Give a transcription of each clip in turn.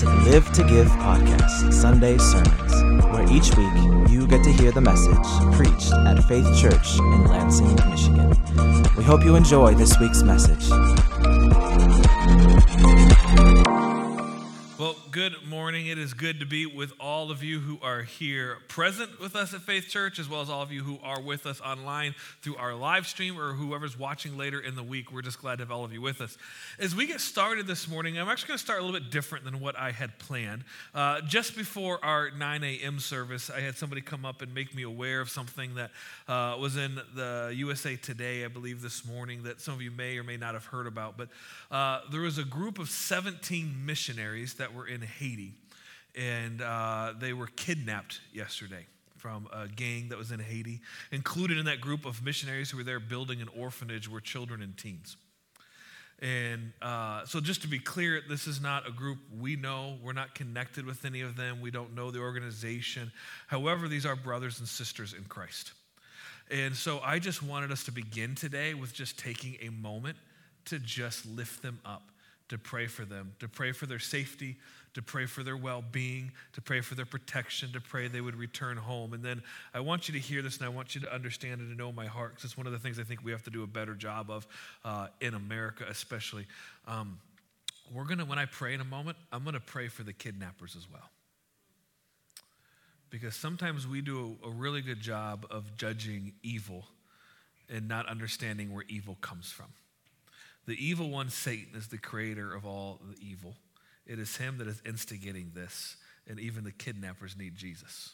to the Live to Give podcast, Sunday Sermons, where each week you get to hear the message preached at Faith Church in Lansing, Michigan. We hope you enjoy this week's message. Morning. It is good to be with all of you who are here present with us at Faith Church, as well as all of you who are with us online through our live stream or whoever's watching later in the week. We're just glad to have all of you with us. As we get started this morning, I'm actually going to start a little bit different than what I had planned. Uh, just before our 9 a.m. service, I had somebody come up and make me aware of something that uh, was in the USA Today, I believe, this morning that some of you may or may not have heard about. But uh, there was a group of 17 missionaries that were in Haiti, and uh, they were kidnapped yesterday from a gang that was in Haiti. Included in that group of missionaries who were there building an orphanage were children and teens. And uh, so, just to be clear, this is not a group we know. We're not connected with any of them. We don't know the organization. However, these are brothers and sisters in Christ. And so, I just wanted us to begin today with just taking a moment to just lift them up, to pray for them, to pray for their safety, to pray for their well being, to pray for their protection, to pray they would return home. And then I want you to hear this and I want you to understand and to know my heart because it's one of the things I think we have to do a better job of uh, in America, especially. Um, we're going to, when I pray in a moment, I'm going to pray for the kidnappers as well. Because sometimes we do a, a really good job of judging evil and not understanding where evil comes from. The evil one, Satan, is the creator of all the evil. It is him that is instigating this, and even the kidnappers need Jesus.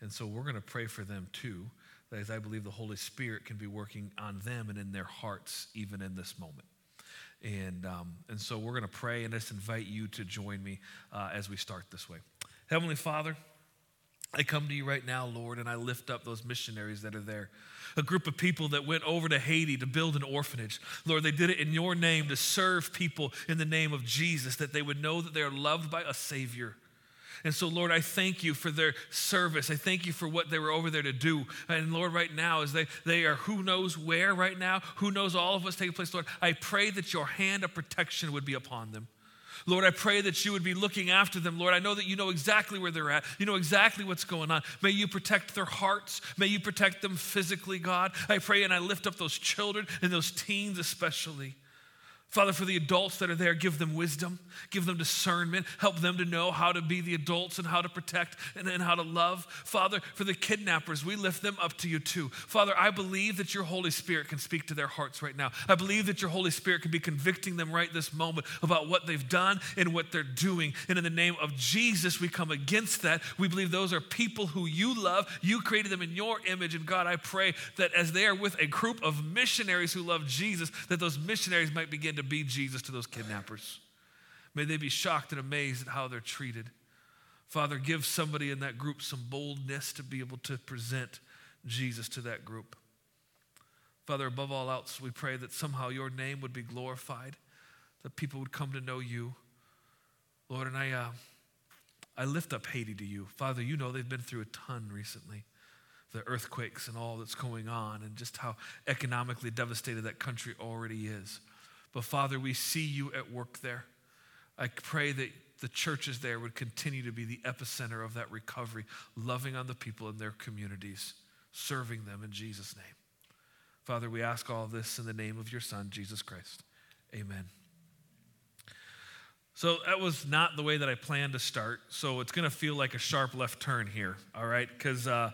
And so we're going to pray for them too, as I believe the Holy Spirit can be working on them and in their hearts, even in this moment. And, um, and so we're going to pray and just invite you to join me uh, as we start this way. Heavenly Father, I come to you right now, Lord, and I lift up those missionaries that are there a group of people that went over to Haiti to build an orphanage. Lord, they did it in your name to serve people in the name of Jesus, that they would know that they are loved by a Savior. And so, Lord, I thank you for their service. I thank you for what they were over there to do. And Lord, right now, as they, they are who knows where right now, who knows all of what's taking place, Lord, I pray that your hand of protection would be upon them. Lord, I pray that you would be looking after them. Lord, I know that you know exactly where they're at. You know exactly what's going on. May you protect their hearts. May you protect them physically, God. I pray and I lift up those children and those teens especially. Father, for the adults that are there, give them wisdom, give them discernment, help them to know how to be the adults and how to protect and, and how to love. Father, for the kidnappers, we lift them up to you too. Father, I believe that your Holy Spirit can speak to their hearts right now. I believe that your Holy Spirit can be convicting them right this moment about what they've done and what they're doing. And in the name of Jesus, we come against that. We believe those are people who you love. You created them in your image. And God, I pray that as they are with a group of missionaries who love Jesus, that those missionaries might begin to to be Jesus to those kidnappers. May they be shocked and amazed at how they're treated. Father, give somebody in that group some boldness to be able to present Jesus to that group. Father, above all else, we pray that somehow your name would be glorified, that people would come to know you. Lord, and I, uh, I lift up Haiti to you. Father, you know they've been through a ton recently the earthquakes and all that's going on, and just how economically devastated that country already is. But Father, we see you at work there. I pray that the churches there would continue to be the epicenter of that recovery, loving on the people in their communities, serving them in Jesus' name. Father, we ask all this in the name of your Son, Jesus Christ. Amen. So that was not the way that I planned to start. So it's going to feel like a sharp left turn here, all right? Because uh,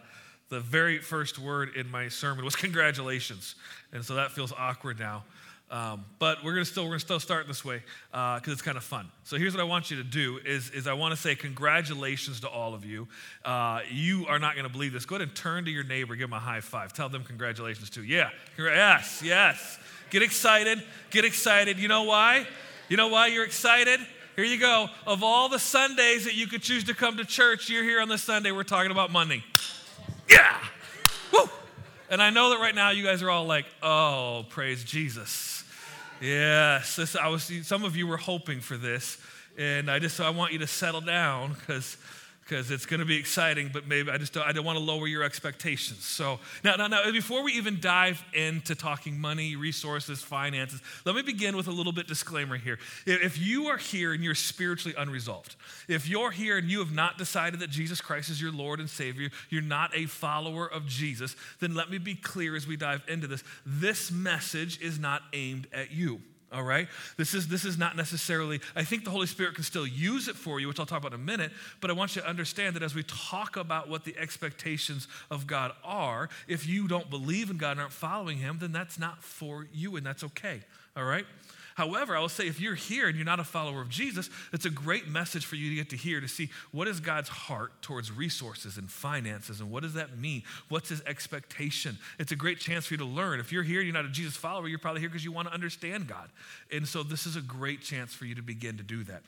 the very first word in my sermon was congratulations. And so that feels awkward now. Um, but we're gonna still we're gonna still start this way because uh, it's kind of fun. So here's what I want you to do: is is I want to say congratulations to all of you. Uh, you are not gonna believe this. Go ahead and turn to your neighbor, give them a high five. Tell them congratulations too. Yeah, yes, yes. Get excited. Get excited. You know why? You know why you're excited? Here you go. Of all the Sundays that you could choose to come to church, you're here on this Sunday. We're talking about Monday. Yeah. Woo. And I know that right now you guys are all like, "Oh, praise Jesus." Yes, this, I was. Some of you were hoping for this, and I just I want you to settle down because because it's going to be exciting, but maybe I just don't, I don't want to lower your expectations. So now, now, now, before we even dive into talking money, resources, finances, let me begin with a little bit disclaimer here. If you are here and you're spiritually unresolved, if you're here and you have not decided that Jesus Christ is your Lord and Savior, you're not a follower of Jesus, then let me be clear as we dive into this. This message is not aimed at you all right? This is this is not necessarily i think the holy spirit can still use it for you which i'll talk about in a minute but i want you to understand that as we talk about what the expectations of god are if you don't believe in god and aren't following him then that's not for you and that's okay. All right However, I will say if you're here and you're not a follower of Jesus, it's a great message for you to get to hear to see what is God's heart towards resources and finances and what does that mean? What's his expectation? It's a great chance for you to learn. If you're here and you're not a Jesus follower, you're probably here because you want to understand God. And so this is a great chance for you to begin to do that.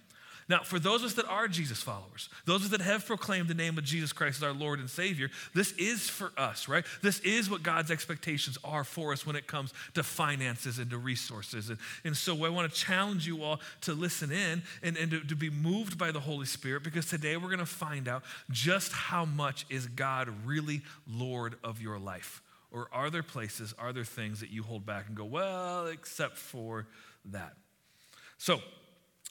Now, for those of us that are Jesus followers, those of us that have proclaimed the name of Jesus Christ as our Lord and Savior, this is for us, right? This is what God's expectations are for us when it comes to finances and to resources. And, and so I want to challenge you all to listen in and, and to, to be moved by the Holy Spirit because today we're going to find out just how much is God really Lord of your life. Or are there places, are there things that you hold back and go, well, except for that? So,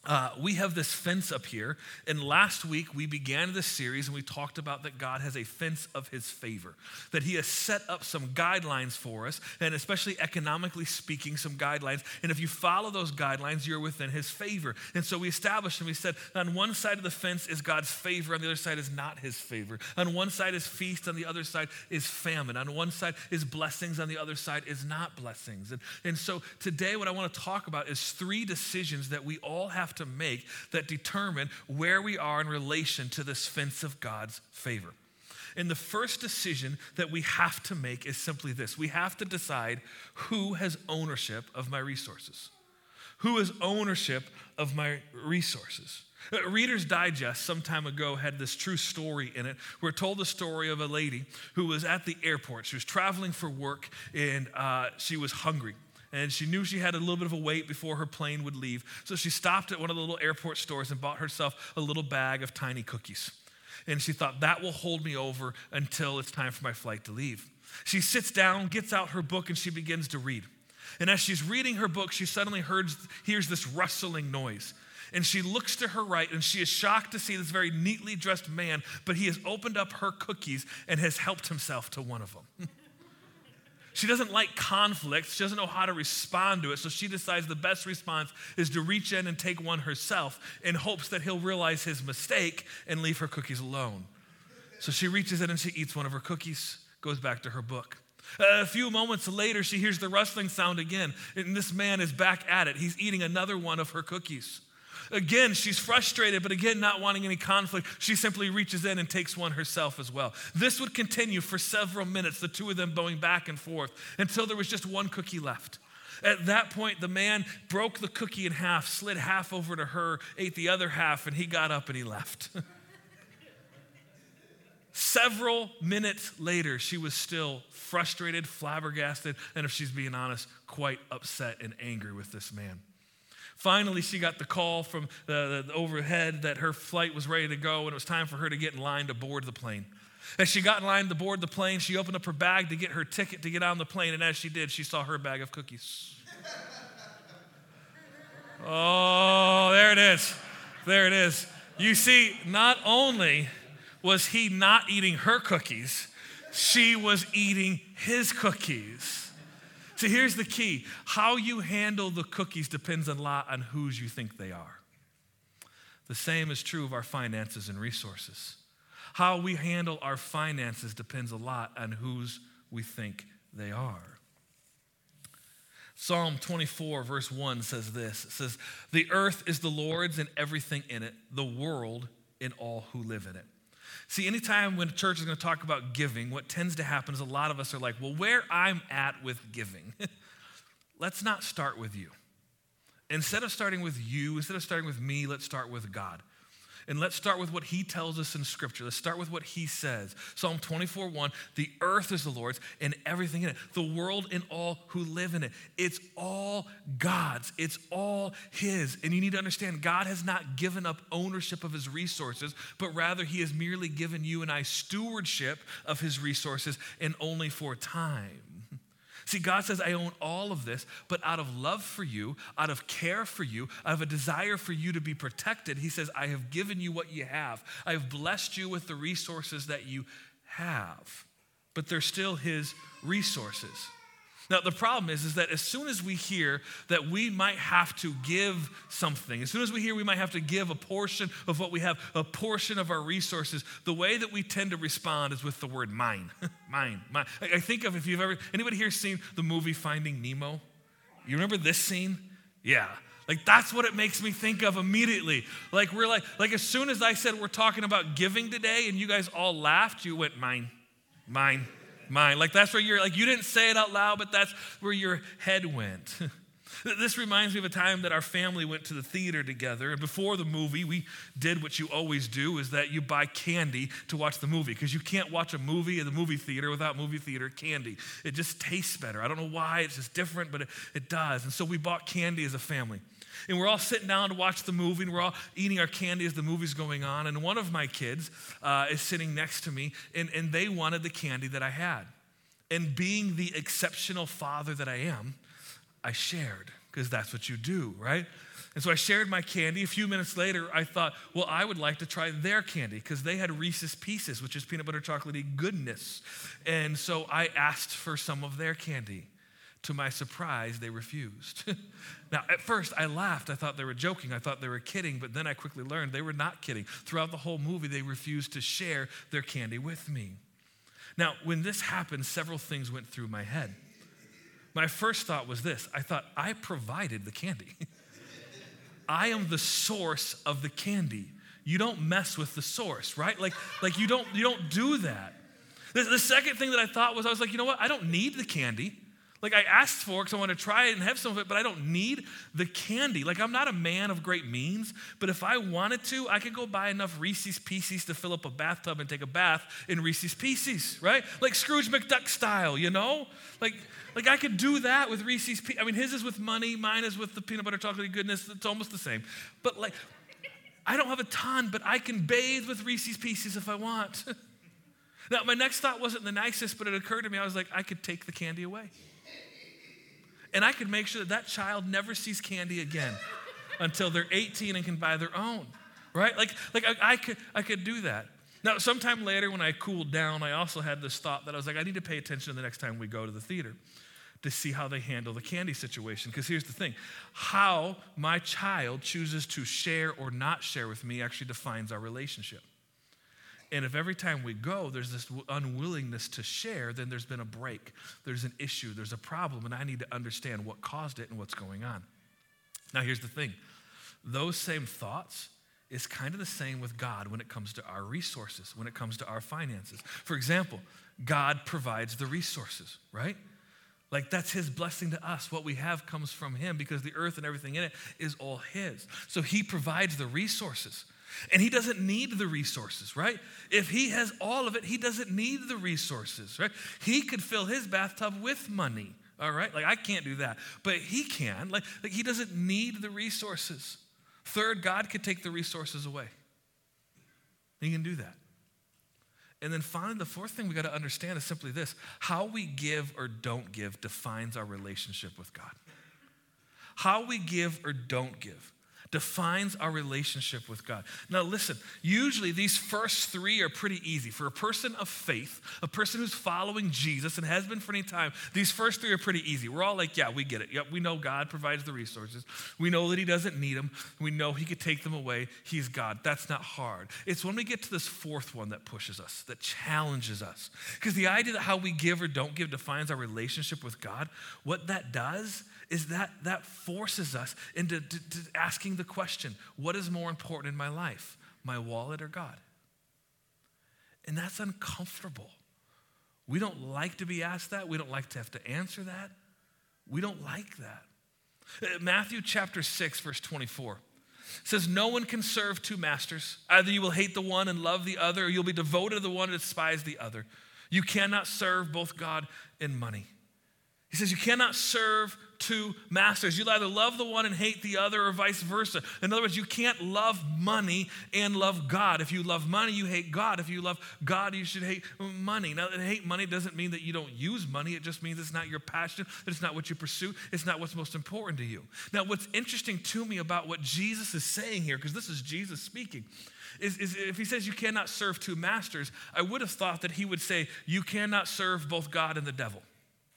uh, we have this fence up here. And last week we began this series and we talked about that God has a fence of his favor, that he has set up some guidelines for us, and especially economically speaking, some guidelines. And if you follow those guidelines, you're within his favor. And so we established and we said on one side of the fence is God's favor, on the other side is not his favor. On one side is feast, on the other side is famine. On one side is blessings, on the other side is not blessings. And, and so today, what I want to talk about is three decisions that we all have to make that determine where we are in relation to this fence of God's favor. And the first decision that we have to make is simply this we have to decide who has ownership of my resources. Who has ownership of my resources? Uh, Reader's Digest some time ago had this true story in it. We're told the story of a lady who was at the airport. She was traveling for work and uh, she was hungry and she knew she had a little bit of a wait before her plane would leave. So she stopped at one of the little airport stores and bought herself a little bag of tiny cookies. And she thought, that will hold me over until it's time for my flight to leave. She sits down, gets out her book, and she begins to read. And as she's reading her book, she suddenly hears, hears this rustling noise. And she looks to her right and she is shocked to see this very neatly dressed man, but he has opened up her cookies and has helped himself to one of them. She doesn't like conflict. She doesn't know how to respond to it. So she decides the best response is to reach in and take one herself in hopes that he'll realize his mistake and leave her cookies alone. So she reaches in and she eats one of her cookies, goes back to her book. A few moments later, she hears the rustling sound again, and this man is back at it. He's eating another one of her cookies. Again, she's frustrated, but again, not wanting any conflict, she simply reaches in and takes one herself as well. This would continue for several minutes, the two of them going back and forth, until there was just one cookie left. At that point, the man broke the cookie in half, slid half over to her, ate the other half, and he got up and he left. Several minutes later, she was still frustrated, flabbergasted, and if she's being honest, quite upset and angry with this man. Finally, she got the call from the, the, overhead that her flight was ready to go and it was time for her to get in line to board the plane. As she got in line to board the plane, she opened up her bag to get her ticket to get on the plane, and as she did, she saw her bag of cookies. oh, there it is. There it is. You see, not only was he not eating her cookies, she was eating his cookies. So here's the key how you handle the cookies depends a lot on whose you think they are. The same is true of our finances and resources. How we handle our finances depends a lot on whose we think they are. Psalm 24, verse 1 says this It says, The earth is the Lord's and everything in it, the world and all who live in it. See, anytime when a church is going to talk about giving, what tends to happen is a lot of us are like, well, where I'm at with giving, let's not start with you. Instead of starting with you, instead of starting with me, let's start with God. And let's start with what he tells us in Scripture. Let's start with what he says. Psalm 24 1 The earth is the Lord's and everything in it, the world and all who live in it. It's all God's, it's all His. And you need to understand God has not given up ownership of His resources, but rather He has merely given you and I stewardship of His resources and only for time. See, God says, I own all of this, but out of love for you, out of care for you, out of a desire for you to be protected, He says, I have given you what you have. I have blessed you with the resources that you have. But they're still His resources. Now, the problem is, is that as soon as we hear that we might have to give something, as soon as we hear we might have to give a portion of what we have, a portion of our resources, the way that we tend to respond is with the word mine. mine, mine. I think of if you've ever, anybody here seen the movie Finding Nemo? You remember this scene? Yeah. Like that's what it makes me think of immediately. Like we're like, like as soon as I said we're talking about giving today and you guys all laughed, you went mine, mine, mind. Like that's where you're, like you didn't say it out loud, but that's where your head went. This reminds me of a time that our family went to the theater together. And before the movie, we did what you always do is that you buy candy to watch the movie because you can't watch a movie in the movie theater without movie theater candy. It just tastes better. I don't know why, it's just different, but it, it does. And so we bought candy as a family. And we're all sitting down to watch the movie, and we're all eating our candy as the movie's going on. And one of my kids uh, is sitting next to me, and, and they wanted the candy that I had. And being the exceptional father that I am, I shared, because that's what you do, right? And so I shared my candy. A few minutes later, I thought, well, I would like to try their candy because they had Reese's Pieces, which is peanut butter chocolatey goodness. And so I asked for some of their candy. To my surprise, they refused. now, at first, I laughed. I thought they were joking. I thought they were kidding, but then I quickly learned they were not kidding. Throughout the whole movie, they refused to share their candy with me. Now, when this happened, several things went through my head. My first thought was this I thought, I provided the candy. I am the source of the candy. You don't mess with the source, right? Like, like you, don't, you don't do that. The, the second thing that I thought was, I was like, you know what? I don't need the candy. Like I asked for because I want to try it and have some of it, but I don't need the candy. Like I'm not a man of great means, but if I wanted to, I could go buy enough Reese's Pieces to fill up a bathtub and take a bath in Reese's Pieces, right? Like Scrooge McDuck style, you know? Like, like I could do that with Reese's. Pieces. I mean, his is with money, mine is with the peanut butter chocolate goodness. It's almost the same. But like, I don't have a ton, but I can bathe with Reese's Pieces if I want. now, my next thought wasn't the nicest, but it occurred to me. I was like, I could take the candy away and I could make sure that that child never sees candy again until they're 18 and can buy their own, right? Like, like I, I, could, I could do that. Now, sometime later when I cooled down, I also had this thought that I was like, I need to pay attention the next time we go to the theater to see how they handle the candy situation. Because here's the thing how my child chooses to share or not share with me actually defines our relationship. And if every time we go, there's this unwillingness to share, then there's been a break. There's an issue, there's a problem, and I need to understand what caused it and what's going on. Now, here's the thing those same thoughts is kind of the same with God when it comes to our resources, when it comes to our finances. For example, God provides the resources, right? Like that's his blessing to us. What we have comes from him because the earth and everything in it is all his. So he provides the resources. And he doesn't need the resources, right? If he has all of it, he doesn't need the resources, right? He could fill his bathtub with money, all right? Like I can't do that, but he can. Like, like he doesn't need the resources. Third, God could take the resources away. He can do that. And then finally, the fourth thing we got to understand is simply this how we give or don't give defines our relationship with God. How we give or don't give defines our relationship with God. Now, listen, usually these first three are pretty easy. For a person of faith, a person who's following Jesus and has been for any time, these first three are pretty easy. We're all like, yeah, we get it. Yep, we know God provides the resources. We know that He doesn't need them. We know He could take them away. He's God. That's not hard. It's when we get to this fourth one that pushes us, that challenges us. Because the idea that how we give or don't give defines our relationship with God, what that does is that that forces us into to, to asking the question what is more important in my life, my wallet or God? And that's uncomfortable. We don't like to be asked that. We don't like to have to answer that. We don't like that. Uh, Matthew chapter 6, verse 24 says, No one can serve two masters. Either you will hate the one and love the other, or you'll be devoted to the one and despise the other. You cannot serve both God and money. He says, You cannot serve two masters. You'll either love the one and hate the other, or vice versa. In other words, you can't love money and love God. If you love money, you hate God. If you love God, you should hate money. Now, hate money doesn't mean that you don't use money, it just means it's not your passion, that it's not what you pursue, it's not what's most important to you. Now, what's interesting to me about what Jesus is saying here, because this is Jesus speaking. Is, is, if he says you cannot serve two masters, I would have thought that he would say you cannot serve both God and the devil,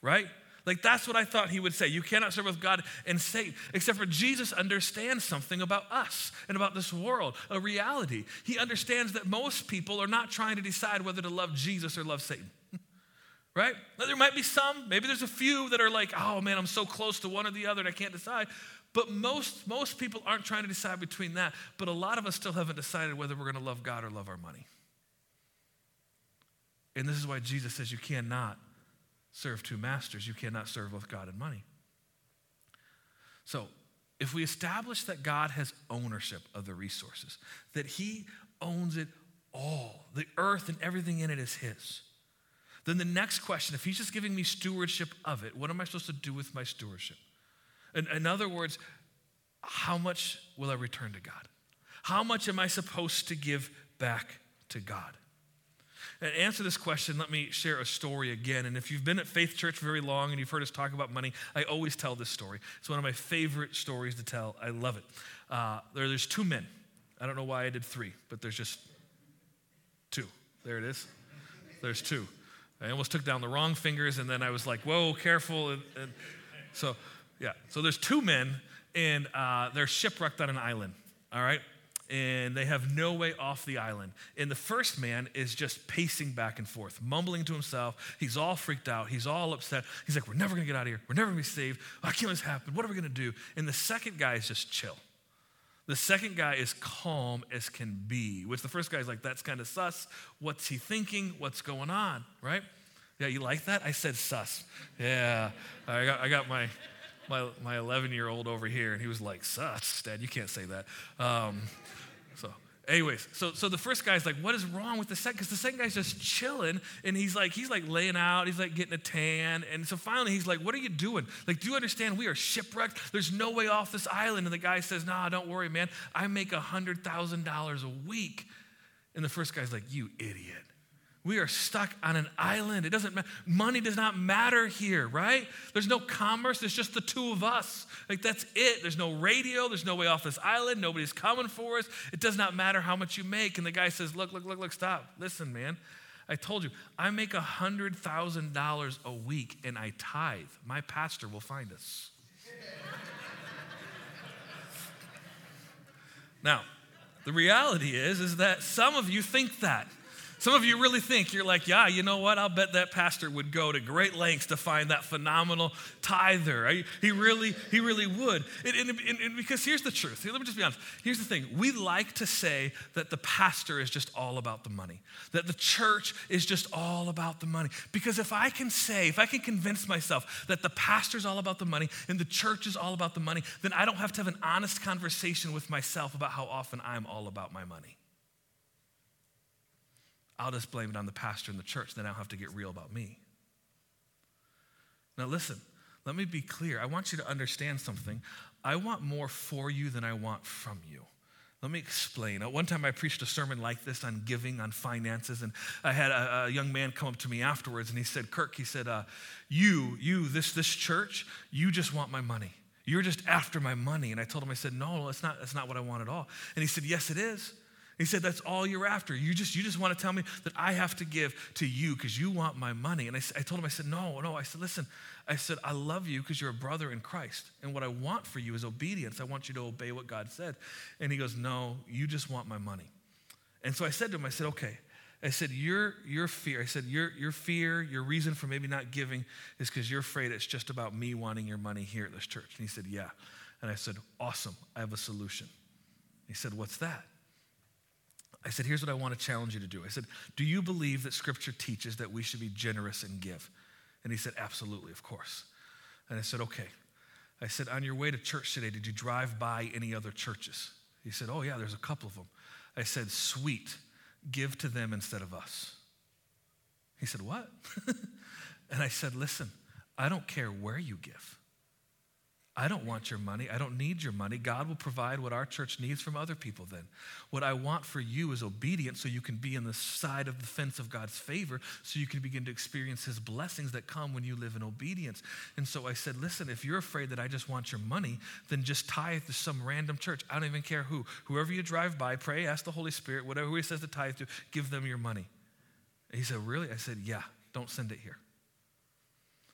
right? Like that's what I thought he would say. You cannot serve with God and Satan. Except for Jesus understands something about us and about this world, a reality. He understands that most people are not trying to decide whether to love Jesus or love Satan. right? Now, there might be some, maybe there's a few that are like, oh man, I'm so close to one or the other and I can't decide. But most, most people aren't trying to decide between that. But a lot of us still haven't decided whether we're going to love God or love our money. And this is why Jesus says you cannot serve two masters. You cannot serve both God and money. So, if we establish that God has ownership of the resources, that He owns it all, the earth and everything in it is His, then the next question if He's just giving me stewardship of it, what am I supposed to do with my stewardship? In, in other words, how much will I return to God? How much am I supposed to give back to God? And answer this question, let me share a story again. And if you've been at Faith Church very long and you've heard us talk about money, I always tell this story. It's one of my favorite stories to tell. I love it. Uh, there, there's two men. I don't know why I did three, but there's just two. There it is. There's two. I almost took down the wrong fingers, and then I was like, whoa, careful. And, and so, yeah. So there's two men, and uh, they're shipwrecked on an island. All right and they have no way off the island. And the first man is just pacing back and forth, mumbling to himself. He's all freaked out. He's all upset. He's like, We're never going to get out of here. We're never going to be saved. I can't this happen? What are we going to do? And the second guy is just chill. The second guy is calm as can be, which the first guy is like, That's kind of sus. What's he thinking? What's going on? Right? Yeah, you like that? I said sus. Yeah. I got, I got my my, my 11 year old over here, and he was like, sus, Dad, you can't say that. Um, so, anyways, so so the first guy's like, what is wrong with the second? Because the second guy's just chilling, and he's like, he's like laying out, he's like getting a tan, and so finally he's like, what are you doing? Like, do you understand? We are shipwrecked. There's no way off this island. And the guy says, nah, don't worry, man. I make a hundred thousand dollars a week. And the first guy's like, you idiot. We are stuck on an island. It doesn't matter. Money does not matter here, right? There's no commerce. There's just the two of us. Like, that's it. There's no radio. There's no way off this island. Nobody's coming for us. It does not matter how much you make. And the guy says, Look, look, look, look, stop. Listen, man. I told you, I make $100,000 a week and I tithe. My pastor will find us. now, the reality is, is that some of you think that. Some of you really think you're like, yeah, you know what? I'll bet that pastor would go to great lengths to find that phenomenal tither. He really, he really would. And, and, and because here's the truth. Let me just be honest. Here's the thing. We like to say that the pastor is just all about the money, that the church is just all about the money. Because if I can say, if I can convince myself that the pastor's all about the money and the church is all about the money, then I don't have to have an honest conversation with myself about how often I'm all about my money. I'll just blame it on the pastor and the church. Then I don't have to get real about me. Now, listen, let me be clear. I want you to understand something. I want more for you than I want from you. Let me explain. At One time I preached a sermon like this on giving, on finances, and I had a, a young man come up to me afterwards and he said, Kirk, he said, uh, You, you, this, this church, you just want my money. You're just after my money. And I told him, I said, No, that's not, that's not what I want at all. And he said, Yes, it is. He said, That's all you're after. You just, you just want to tell me that I have to give to you because you want my money. And I, I told him, I said, No, no. I said, Listen, I said, I love you because you're a brother in Christ. And what I want for you is obedience. I want you to obey what God said. And he goes, No, you just want my money. And so I said to him, I said, Okay. I said, your, your fear, I said, your, your fear, your reason for maybe not giving is because you're afraid it's just about me wanting your money here at this church. And he said, Yeah. And I said, Awesome. I have a solution. He said, What's that? I said, Here's what I want to challenge you to do. I said, Do you believe that Scripture teaches that we should be generous and give? And he said, Absolutely, of course. And I said, Okay. I said, On your way to church today, did you drive by any other churches? He said, Oh, yeah, there's a couple of them. I said, Sweet, give to them instead of us. He said, What? and I said, Listen, I don't care where you give. I don't want your money. I don't need your money. God will provide what our church needs from other people then. What I want for you is obedience so you can be on the side of the fence of God's favor, so you can begin to experience his blessings that come when you live in obedience. And so I said, listen, if you're afraid that I just want your money, then just tithe to some random church. I don't even care who. Whoever you drive by, pray, ask the Holy Spirit, whatever he says to tithe to, give them your money. And he said, really? I said, yeah, don't send it here.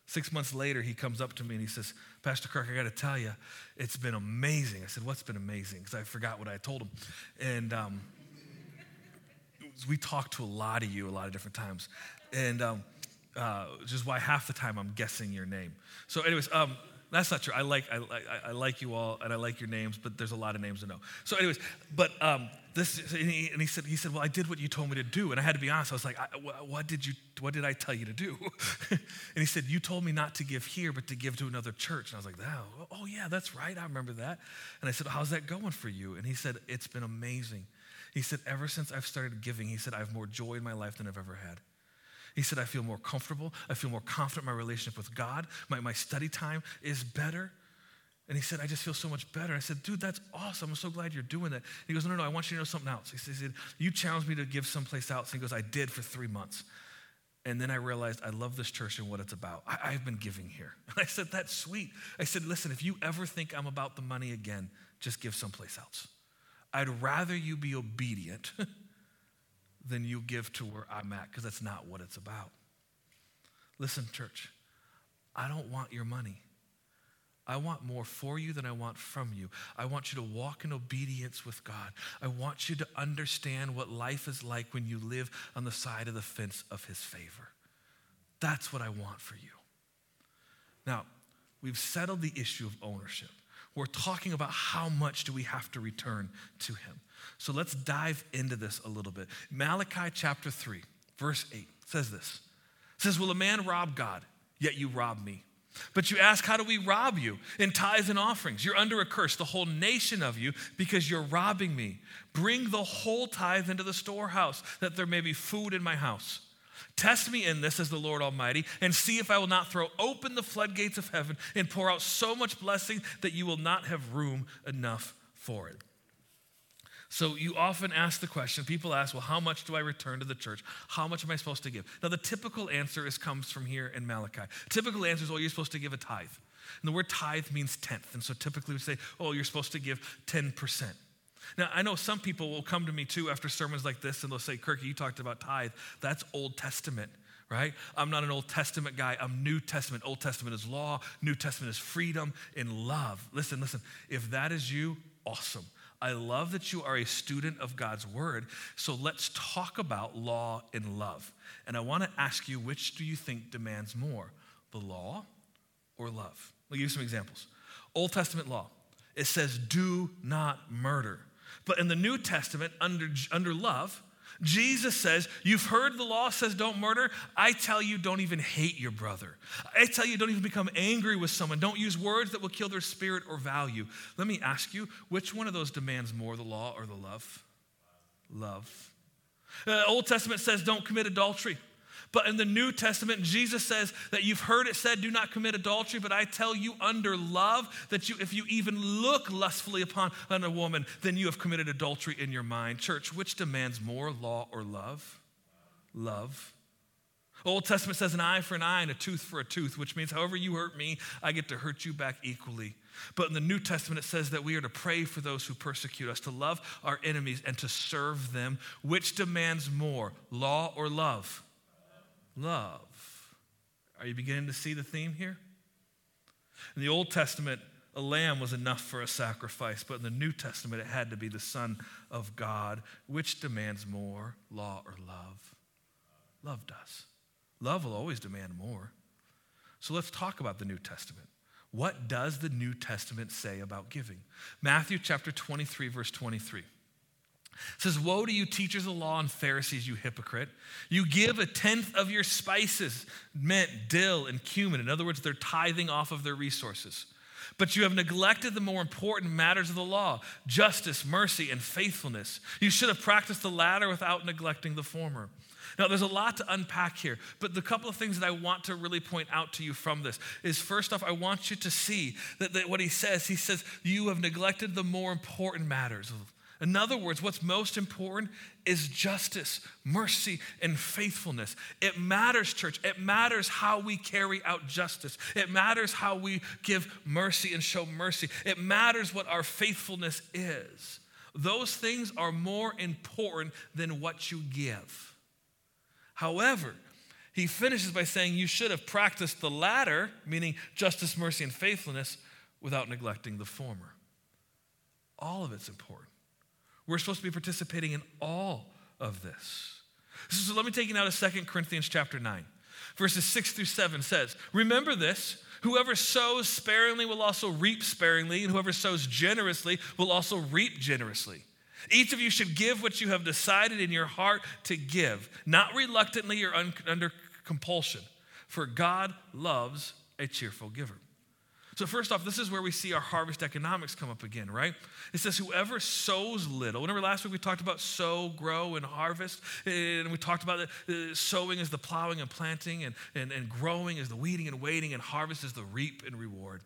Six months later, he comes up to me and he says, Pastor Kirk, I got to tell you, it's been amazing. I said, What's been amazing? Because I forgot what I told him. And um, we talked to a lot of you a lot of different times. And um, uh, which is why half the time I'm guessing your name. So, anyways, um, that's not true. I like, I, I, I, like you all and I like your names, but there's a lot of names to know. So, anyways, but um, this, and he, and he, said, he said, well, I did what you told me to do. And I had to be honest. I was like, I, what did you, what did I tell you to do? and he said, you told me not to give here, but to give to another church. And I was like, oh, oh yeah, that's right. I remember that. And I said, how's that going for you? And he said, it's been amazing. He said, ever since I've started giving, he said, I have more joy in my life than I've ever had. He said, I feel more comfortable. I feel more confident in my relationship with God. My, my study time is better. And he said, I just feel so much better. I said, dude, that's awesome. I'm so glad you're doing that. He goes, no, no, no, I want you to know something else. He said, you challenged me to give someplace else. And he goes, I did for three months. And then I realized I love this church and what it's about. I, have been giving here. And I said, that's sweet. I said, listen, if you ever think I'm about the money again, just give someplace else. I'd rather you be obedient than you give to where I'm at, because that's not what it's about. Listen, church, I don't want your money. I want more for you than I want from you. I want you to walk in obedience with God. I want you to understand what life is like when you live on the side of the fence of His favor. That's what I want for you. Now, we've settled the issue of ownership. We're talking about how much do we have to return to Him. So let's dive into this a little bit. Malachi chapter 3, verse 8 says this. It says, Will a man rob God? Yet you rob me. But you ask, How do we rob you? In tithes and offerings. You're under a curse, the whole nation of you, because you're robbing me. Bring the whole tithe into the storehouse, that there may be food in my house. Test me in this, as the Lord Almighty, and see if I will not throw open the floodgates of heaven and pour out so much blessing that you will not have room enough for it. So you often ask the question, people ask, well, how much do I return to the church? How much am I supposed to give? Now, the typical answer is comes from here in Malachi. Typical answer is, well, you're supposed to give a tithe. And the word tithe means tenth. And so typically we say, oh, you're supposed to give 10%. Now, I know some people will come to me too after sermons like this and they'll say, Kirky, you talked about tithe. That's Old Testament right? I'm not an Old Testament guy. I'm New Testament. Old Testament is law, New Testament is freedom and love. Listen, listen. If that is you, awesome. I love that you are a student of God's word. So let's talk about law and love. And I want to ask you which do you think demands more, the law or love? I'll give you some examples. Old Testament law, it says, do not murder. But in the New Testament, under, under love, Jesus says, You've heard the law says don't murder. I tell you, don't even hate your brother. I tell you, don't even become angry with someone. Don't use words that will kill their spirit or value. Let me ask you, which one of those demands more, the law or the love? Love. Uh, Old Testament says don't commit adultery. But in the New Testament, Jesus says that you've heard it said, do not commit adultery, but I tell you under love that you, if you even look lustfully upon a woman, then you have committed adultery in your mind. Church, which demands more, law or love? Love. Old Testament says an eye for an eye and a tooth for a tooth, which means however you hurt me, I get to hurt you back equally. But in the New Testament, it says that we are to pray for those who persecute us, to love our enemies, and to serve them. Which demands more, law or love? Love. Are you beginning to see the theme here? In the Old Testament, a lamb was enough for a sacrifice, but in the New Testament, it had to be the Son of God. Which demands more, law or love? Love does. Love will always demand more. So let's talk about the New Testament. What does the New Testament say about giving? Matthew chapter 23, verse 23. It says, Woe to you, teachers of the law and Pharisees, you hypocrite. You give a tenth of your spices, mint, dill, and cumin. In other words, they're tithing off of their resources. But you have neglected the more important matters of the law justice, mercy, and faithfulness. You should have practiced the latter without neglecting the former. Now, there's a lot to unpack here, but the couple of things that I want to really point out to you from this is first off, I want you to see that, that what he says, he says, You have neglected the more important matters. In other words, what's most important is justice, mercy, and faithfulness. It matters, church. It matters how we carry out justice. It matters how we give mercy and show mercy. It matters what our faithfulness is. Those things are more important than what you give. However, he finishes by saying, You should have practiced the latter, meaning justice, mercy, and faithfulness, without neglecting the former. All of it's important. We're supposed to be participating in all of this. So let me take you now to 2 Corinthians chapter 9. Verses 6 through 7 says, Remember this, whoever sows sparingly will also reap sparingly, and whoever sows generously will also reap generously. Each of you should give what you have decided in your heart to give, not reluctantly or un- under compulsion, for God loves a cheerful giver. So, first off, this is where we see our harvest economics come up again, right? It says, Whoever sows little. Remember last week we talked about sow, grow, and harvest? And we talked about that uh, sowing is the plowing and planting, and, and, and growing is the weeding and waiting, and harvest is the reap and reward.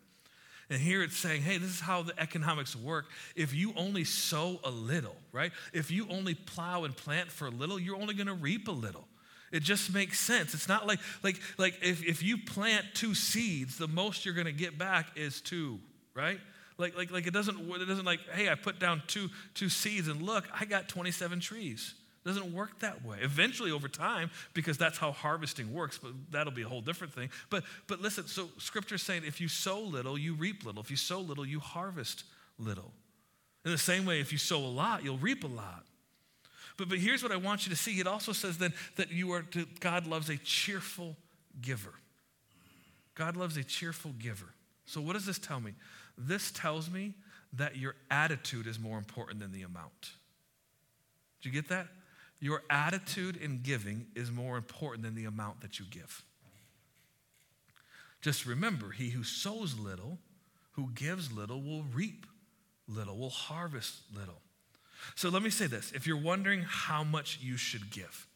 And here it's saying, hey, this is how the economics work. If you only sow a little, right? If you only plow and plant for a little, you're only going to reap a little. It just makes sense. It's not like like like if, if you plant two seeds, the most you're going to get back is two, right? Like like like it doesn't it doesn't like hey, I put down two two seeds and look, I got 27 trees. It doesn't work that way. Eventually, over time, because that's how harvesting works, but that'll be a whole different thing. But, but listen, so scripture's saying if you sow little, you reap little. If you sow little, you harvest little. In the same way, if you sow a lot, you'll reap a lot. But, but here's what I want you to see. It also says then that you are to, God loves a cheerful giver. God loves a cheerful giver. So what does this tell me? This tells me that your attitude is more important than the amount. Do you get that? Your attitude in giving is more important than the amount that you give. Just remember, he who sows little, who gives little, will reap little, will harvest little. So let me say this if you're wondering how much you should give,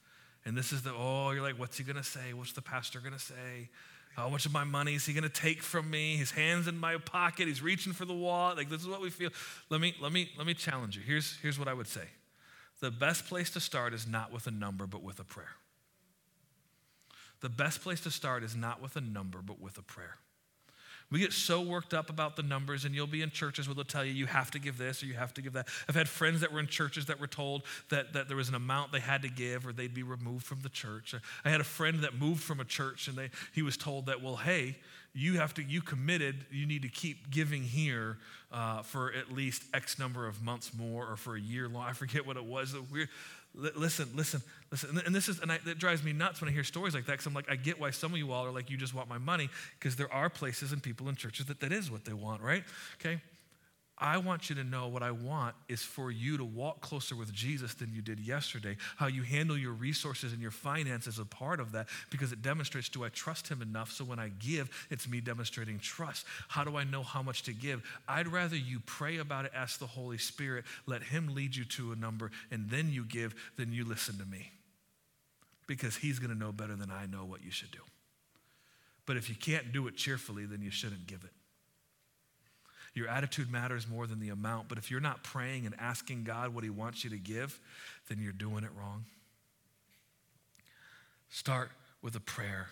and this is the, oh, you're like, what's he gonna say? What's the pastor gonna say? How much of my money is he going to take from me? His hands in my pocket. He's reaching for the wall. Like this is what we feel. Let me let me let me challenge you. Here's here's what I would say the best place to start is not with a number, but with a prayer. The best place to start is not with a number, but with a prayer. We get so worked up about the numbers, and you'll be in churches where they'll tell you you have to give this or you have to give that. I've had friends that were in churches that were told that, that there was an amount they had to give or they'd be removed from the church. I had a friend that moved from a church, and they, he was told that, well, hey, you have to, you committed, you need to keep giving here uh, for at least X number of months more or for a year long. I forget what it was. Listen, listen, listen. And this is, and I, it drives me nuts when I hear stories like that because I'm like, I get why some of you all are like, you just want my money because there are places and people in churches that that is what they want, right? Okay. I want you to know what I want is for you to walk closer with Jesus than you did yesterday. How you handle your resources and your finances is a part of that because it demonstrates do I trust Him enough so when I give, it's me demonstrating trust. How do I know how much to give? I'd rather you pray about it, ask the Holy Spirit, let Him lead you to a number, and then you give than you listen to me because He's going to know better than I know what you should do. But if you can't do it cheerfully, then you shouldn't give it. Your attitude matters more than the amount. But if you're not praying and asking God what He wants you to give, then you're doing it wrong. Start with a prayer.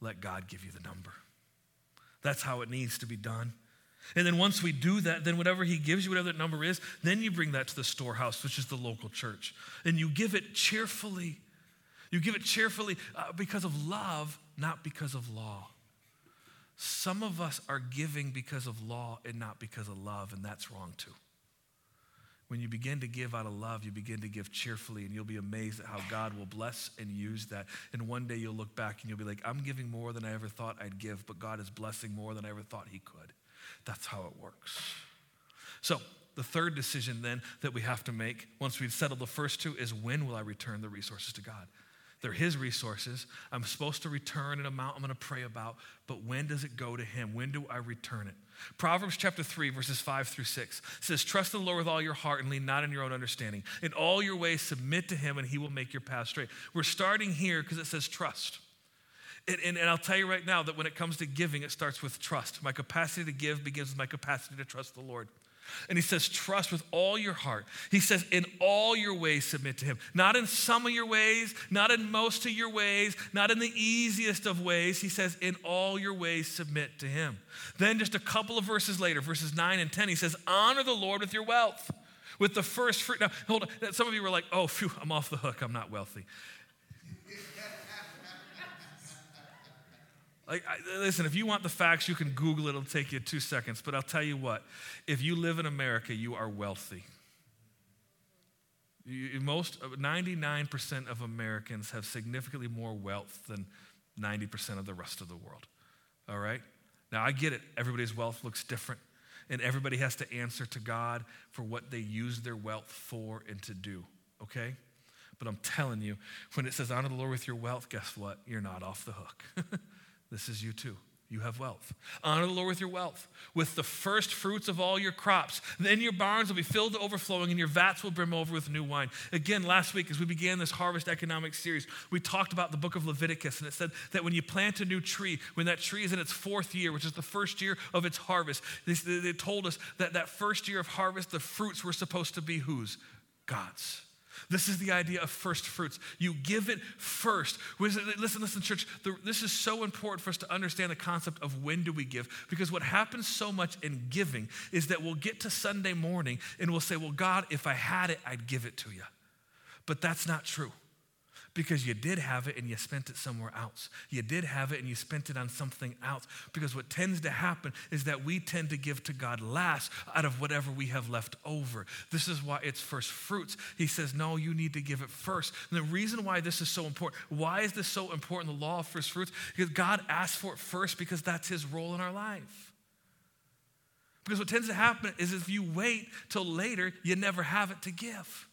Let God give you the number. That's how it needs to be done. And then once we do that, then whatever he gives you, whatever that number is, then you bring that to the storehouse, which is the local church. And you give it cheerfully. You give it cheerfully uh, because of love, not because of law. Some of us are giving because of law and not because of love, and that's wrong too. When you begin to give out of love, you begin to give cheerfully, and you'll be amazed at how God will bless and use that. And one day you'll look back and you'll be like, I'm giving more than I ever thought I'd give, but God is blessing more than I ever thought He could. That's how it works. So, the third decision then that we have to make once we've settled the first two is when will I return the resources to God? They're His resources. I'm supposed to return an amount I'm going to pray about, but when does it go to Him? When do I return it? Proverbs chapter 3, verses 5 through 6 says, Trust the Lord with all your heart and lean not on your own understanding. In all your ways, submit to Him, and He will make your path straight. We're starting here because it says trust. And, and, and, I'll tell you right now that when it comes to giving, it starts with trust. My capacity to give begins with my capacity to trust the Lord. And he says, trust with all your heart. He says, in all your ways, submit to him. Not in some of your ways, not in most of your ways, not in the easiest of ways. He says, in all your ways, submit to him. Then, just a couple of verses later, verses 9 and 10, he says, honor the Lord with your wealth, with the first fruit. Now, hold on. Some of you were like, oh, phew, I'm off the hook. I'm not wealthy. Like, I, listen, if you want the facts, you can Google it. It'll take you two seconds. But I'll tell you what if you live in America, you are wealthy. You, most uh, 99% of Americans have significantly more wealth than 90% of the rest of the world. All right? Now, I get it. Everybody's wealth looks different, and everybody has to answer to God for what they use their wealth for and to do. Okay? But I'm telling you, when it says honor the Lord with your wealth, guess what? You're not off the hook. This is you too. You have wealth. Honor the Lord with your wealth, with the first fruits of all your crops. Then your barns will be filled to overflowing, and your vats will brim over with new wine. Again, last week, as we began this harvest economic series, we talked about the book of Leviticus, and it said that when you plant a new tree, when that tree is in its fourth year, which is the first year of its harvest, they, told us that that first year of harvest, the fruits were supposed to be whose? God's. This is the idea of first fruits. You give it first. Listen, listen, church. This is so important for us to understand the concept of when do we give. Because what happens so much in giving is that we'll get to Sunday morning and we'll say, Well, God, if I had it, I'd give it to you. But that's not true because you did have it and you spent it somewhere else. You did have it and you spent it on something else. Because what tends to happen is that we tend to give to God last out of whatever we have left over. This is why it's first fruits. He says, no, you need to give it first. And the reason why this is so important, why is this so important, the law of first fruits? Because God asks for it first because that's his role in our life. Because what tends to happen is if you wait till later, you never have it to give.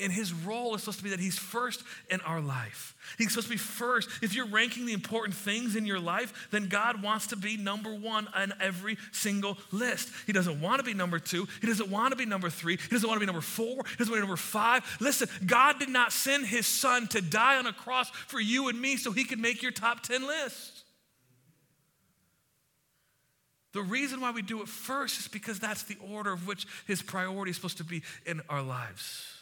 And his role is supposed to be that he's first in our life. He's supposed to be first. If you're ranking the important things in your life, then God wants to be number one on every single list. He doesn't want to be number two. He doesn't want to be number three. He doesn't want to be number four. He doesn't want to be number five. Listen, God did not send his son to die on a cross for you and me so he could make your top 10 list. The reason why we do it first is because that's the order of which his priority is supposed to be in our lives.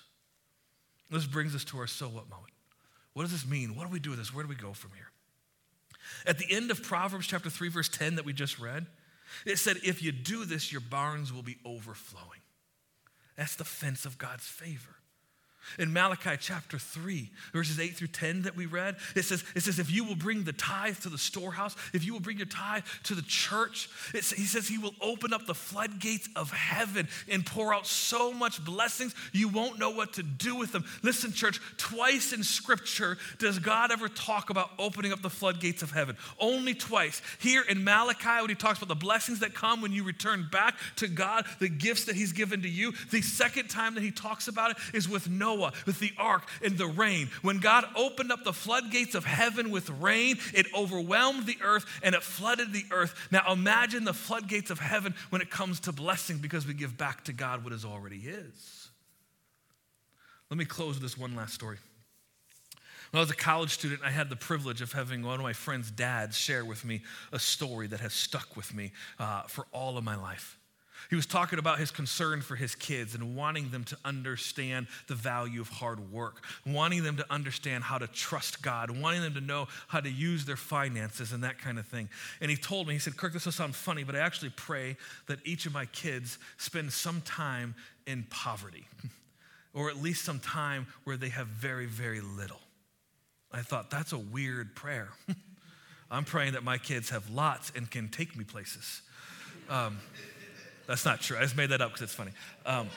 This brings us to our so what moment. What does this mean? What do we do with this? Where do we go from here? At the end of Proverbs chapter 3, verse 10 that we just read, it said, If you do this, your barns will be overflowing. That's the fence of God's favor. In Malachi chapter 3, verses 8 through 10 that we read, it says, it says, if you will bring the tithe to the storehouse, if you will bring your tithe to the church, he says he will open up the floodgates of heaven and pour out so much blessings you won't know what to do with them. Listen, church, twice in scripture does God ever talk about opening up the floodgates of heaven. Only twice. Here in Malachi, when he talks about the blessings that come when you return back to God, the gifts that he's given to you. The second time that he talks about it is with Noah Noah with the ark and the rain. When God opened up the floodgates of heaven with rain, it overwhelmed the earth and it flooded the earth. Now imagine the floodgates of heaven when it comes to blessing because we give back to God what is already His. Let me close with this one last story. When I was a college student, I had the privilege of having one of my friend's dads share with me a story that has stuck with me uh, for all of my life. He was talking about his concern for his kids and wanting them to understand the value of hard work, wanting them to understand how to trust God, wanting them to know how to use their finances and that kind of thing. And he told me, he said, Kirk, this will sound funny, but I actually pray that each of my kids spend some time in poverty, or at least some time where they have very, very little. I thought, that's a weird prayer. I'm praying that my kids have lots and can take me places. Um, that's not true. I just made that up because it's funny. Um,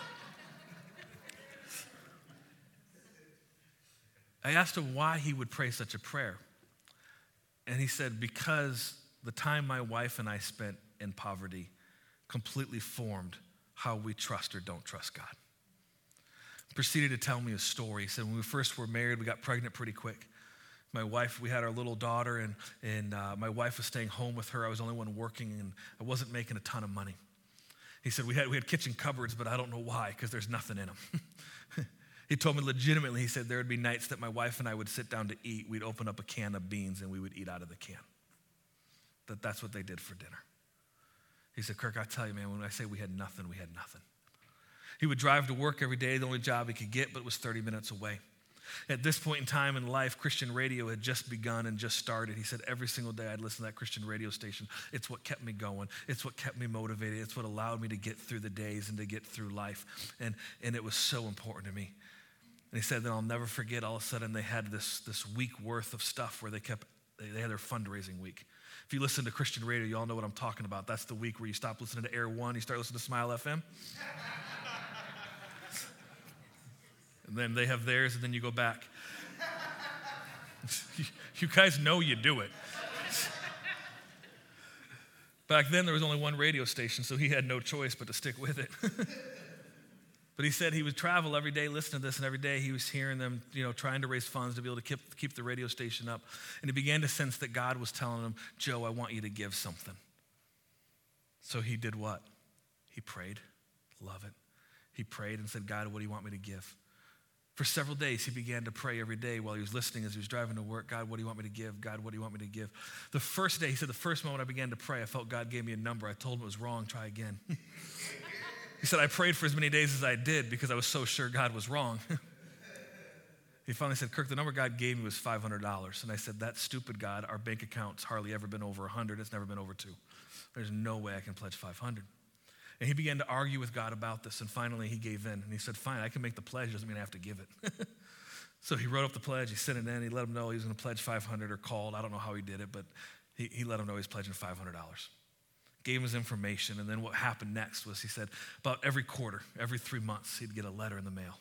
I asked him why he would pray such a prayer. And he said, Because the time my wife and I spent in poverty completely formed how we trust or don't trust God. proceeded to tell me a story. He said, when we first were married, we got pregnant pretty quick. My wife, we had our little daughter, and, and uh, my wife was staying home with her. I was the only one working, and I wasn't making a ton of money. He said, We had, we had kitchen cupboards, but I don't know why, because there's nothing in them. he told me legitimately, he said, there would be nights that my wife and I would sit down to eat. We'd open up a can of beans and we would eat out of the can. That that's what they did for dinner. He said, Kirk, I tell you, man, when I say we had nothing, we had nothing. He would drive to work every day, the only job he could get, but it was 30 minutes away. At this point in time in life, Christian radio had just begun and just started. He said, Every single day I'd listen to that Christian radio station. It's what kept me going, it's what kept me motivated, it's what allowed me to get through the days and to get through life. And, and it was so important to me. And he said, Then I'll never forget all of a sudden they had this, this week worth of stuff where they kept, they, they had their fundraising week. If you listen to Christian radio, you all know what I'm talking about. That's the week where you stop listening to Air One, you start listening to Smile FM. and then they have theirs, and then you go back. you guys know you do it. Back then, there was only one radio station, so he had no choice but to stick with it. but he said he would travel every day, listening to this, and every day he was hearing them, you know, trying to raise funds to be able to keep, keep the radio station up. And he began to sense that God was telling him, Joe, I want you to give something. So he did what? He prayed. Love it. He prayed and said, God, what do you want me to give? For several days, he began to pray every day while he was listening as he was driving to work. God, what do you want me to give? God, what do you want me to give? The first day, he said, the first moment I began to pray, I felt God gave me a number. I told him it was wrong. Try again. he said, I prayed for as many days as I did because I was so sure God was wrong. he finally said, Kirk, the number God gave me was $500. And I said, that stupid God, our bank account's hardly ever been over 100. It's never been over two. There's no way I can pledge 500. And he began to argue with God about this, and finally he gave in. And he said, Fine, I can make the pledge, doesn't mean I have to give it. so he wrote up the pledge, he sent it in, he let him know he was going to pledge 500 or called. I don't know how he did it, but he, he let him know he was pledging $500. Gave him his information, and then what happened next was he said, about every quarter, every three months, he'd get a letter in the mail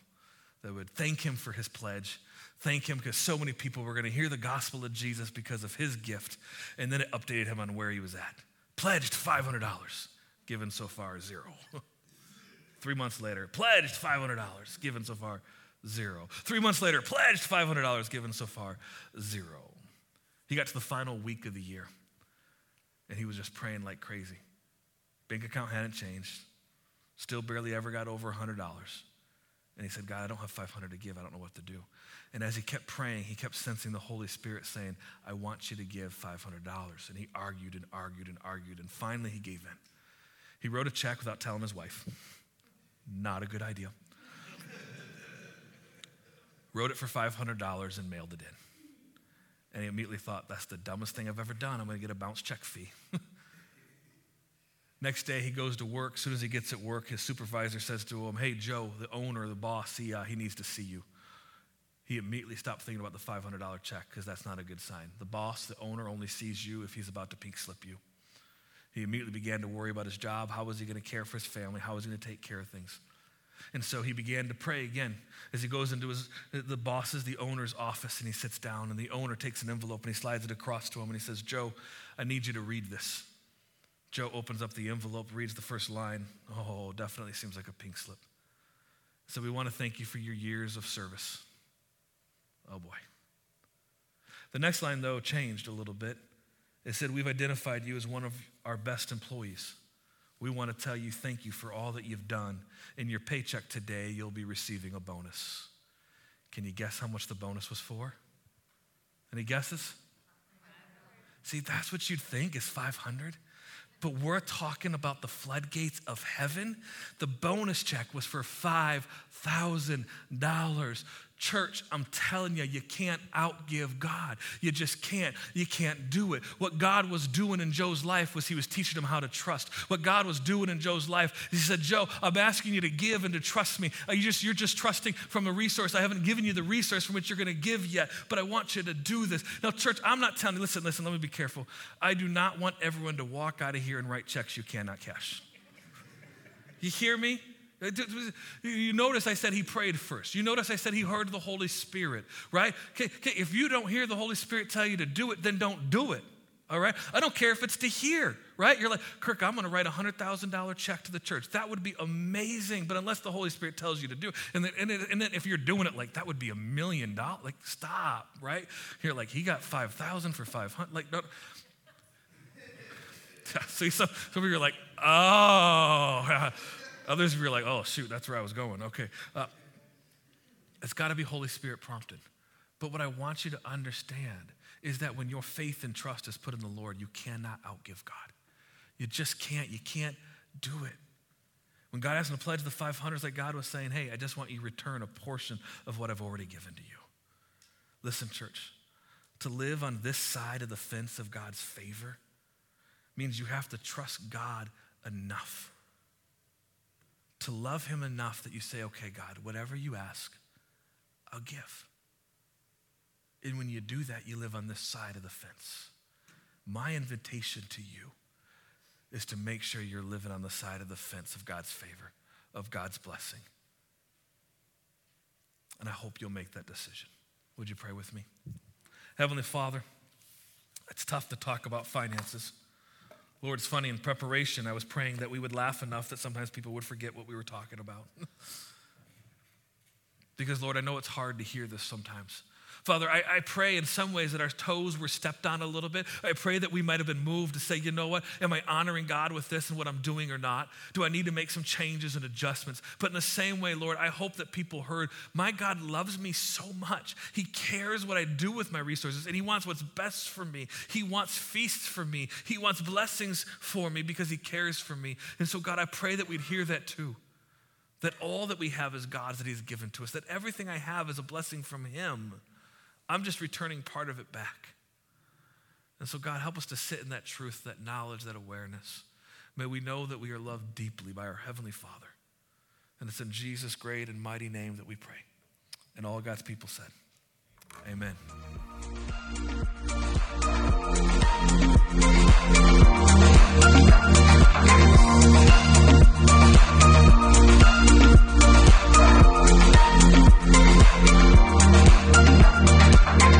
that would thank him for his pledge, thank him because so many people were going to hear the gospel of Jesus because of his gift, and then it updated him on where he was at. Pledged $500 given so far zero. Three months later, pledged $500, given so far zero. Three months later, pledged $500, given so far zero. He got to the final week of the year and he was just praying like crazy. Bank account hadn't changed, still barely ever got over $100. And he said, God, I don't have 500 to give. I don't know what to do. And as he kept praying, he kept sensing the Holy Spirit saying, I want you to give $500. And he argued and argued and argued. And finally, he gave in. He wrote a check without telling his wife. Not a good idea. wrote it for $500 and mailed it in. And he immediately thought, that's the dumbest thing I've ever done. I'm going to get a bounce check fee. Next day, he goes to work. As soon as he gets at work, his supervisor says to him, Hey, Joe, the owner, the boss, he, uh, he needs to see you. He immediately stopped thinking about the $500 check because that's not a good sign. The boss, the owner, only sees you if he's about to pink slip you. He immediately began to worry about his job. How was he going to care for his family? How was he going to take care of things? And so he began to pray again as he goes into his, the boss's, the owner's office, and he sits down, and the owner takes an envelope and he slides it across to him, and he says, Joe, I need you to read this. Joe opens up the envelope, reads the first line. Oh, definitely seems like a pink slip. So we want to thank you for your years of service. Oh boy. The next line, though, changed a little bit. It said, We've identified you as one of our best employees. We want to tell you thank you for all that you've done. In your paycheck today, you'll be receiving a bonus. Can you guess how much the bonus was for? Any guesses? See, that's what you'd think is 500 but we're talking about the floodgates of heaven. The bonus check was for $5,000. Church, I'm telling you, you can't outgive God. You just can't. You can't do it. What God was doing in Joe's life was he was teaching him how to trust. What God was doing in Joe's life, he said, Joe, I'm asking you to give and to trust me. Uh, you just, you're just trusting from a resource. I haven't given you the resource from which you're going to give yet, but I want you to do this. Now, church, I'm not telling you, listen, listen, let me be careful. I do not want everyone to walk out of here and write checks you cannot cash. You hear me? You notice I said he prayed first. You notice I said he heard the Holy Spirit, right? If you don't hear the Holy Spirit tell you to do it, then don't do it. All right? I don't care if it's to hear, right? You're like, Kirk, I'm going to write a $100,000 check to the church. That would be amazing. But unless the Holy Spirit tells you to do it, and then, and, then, and then if you're doing it like that would be a million dollars, like stop, right? You're like, he got 5,000 for 500. Like, no. See, some, some of you are like, oh. Others of you are like, oh, shoot, that's where I was going. Okay. Uh, it's got to be Holy Spirit prompted. But what I want you to understand is that when your faith and trust is put in the Lord, you cannot outgive God. You just can't. You can't do it. When God asked him to pledge the 500s, like God was saying, hey, I just want you to return a portion of what I've already given to you. Listen, church, to live on this side of the fence of God's favor means you have to trust God enough. To love Him enough that you say, okay, God, whatever you ask, I'll give. And when you do that, you live on this side of the fence. My invitation to you is to make sure you're living on the side of the fence of God's favor, of God's blessing. And I hope you'll make that decision. Would you pray with me? Heavenly Father, it's tough to talk about finances. Lord, it's funny, in preparation, I was praying that we would laugh enough that sometimes people would forget what we were talking about. because, Lord, I know it's hard to hear this sometimes. Father, I, I, pray in some ways that our toes were stepped on a little bit. I pray that we might have been moved to say, you know what? Am I honoring God with this and what I'm doing or not? Do I need to make some changes and adjustments? But in the same way, Lord, I hope that people heard, my God loves me so much. He cares what I do with my resources and He wants what's best for me. He wants feasts for me. He wants blessings for me because He cares for me. And so, God, I pray that we'd hear that too that all that we have is God's that He's given to us, that everything I have is a blessing from Him. I'm just returning part of it back. And so, God, help us to sit in that truth, that knowledge, that awareness. May we know that we are loved deeply by our Heavenly Father. And it's in Jesus' great and mighty name that we pray. And all God's people said, Amen. Bye.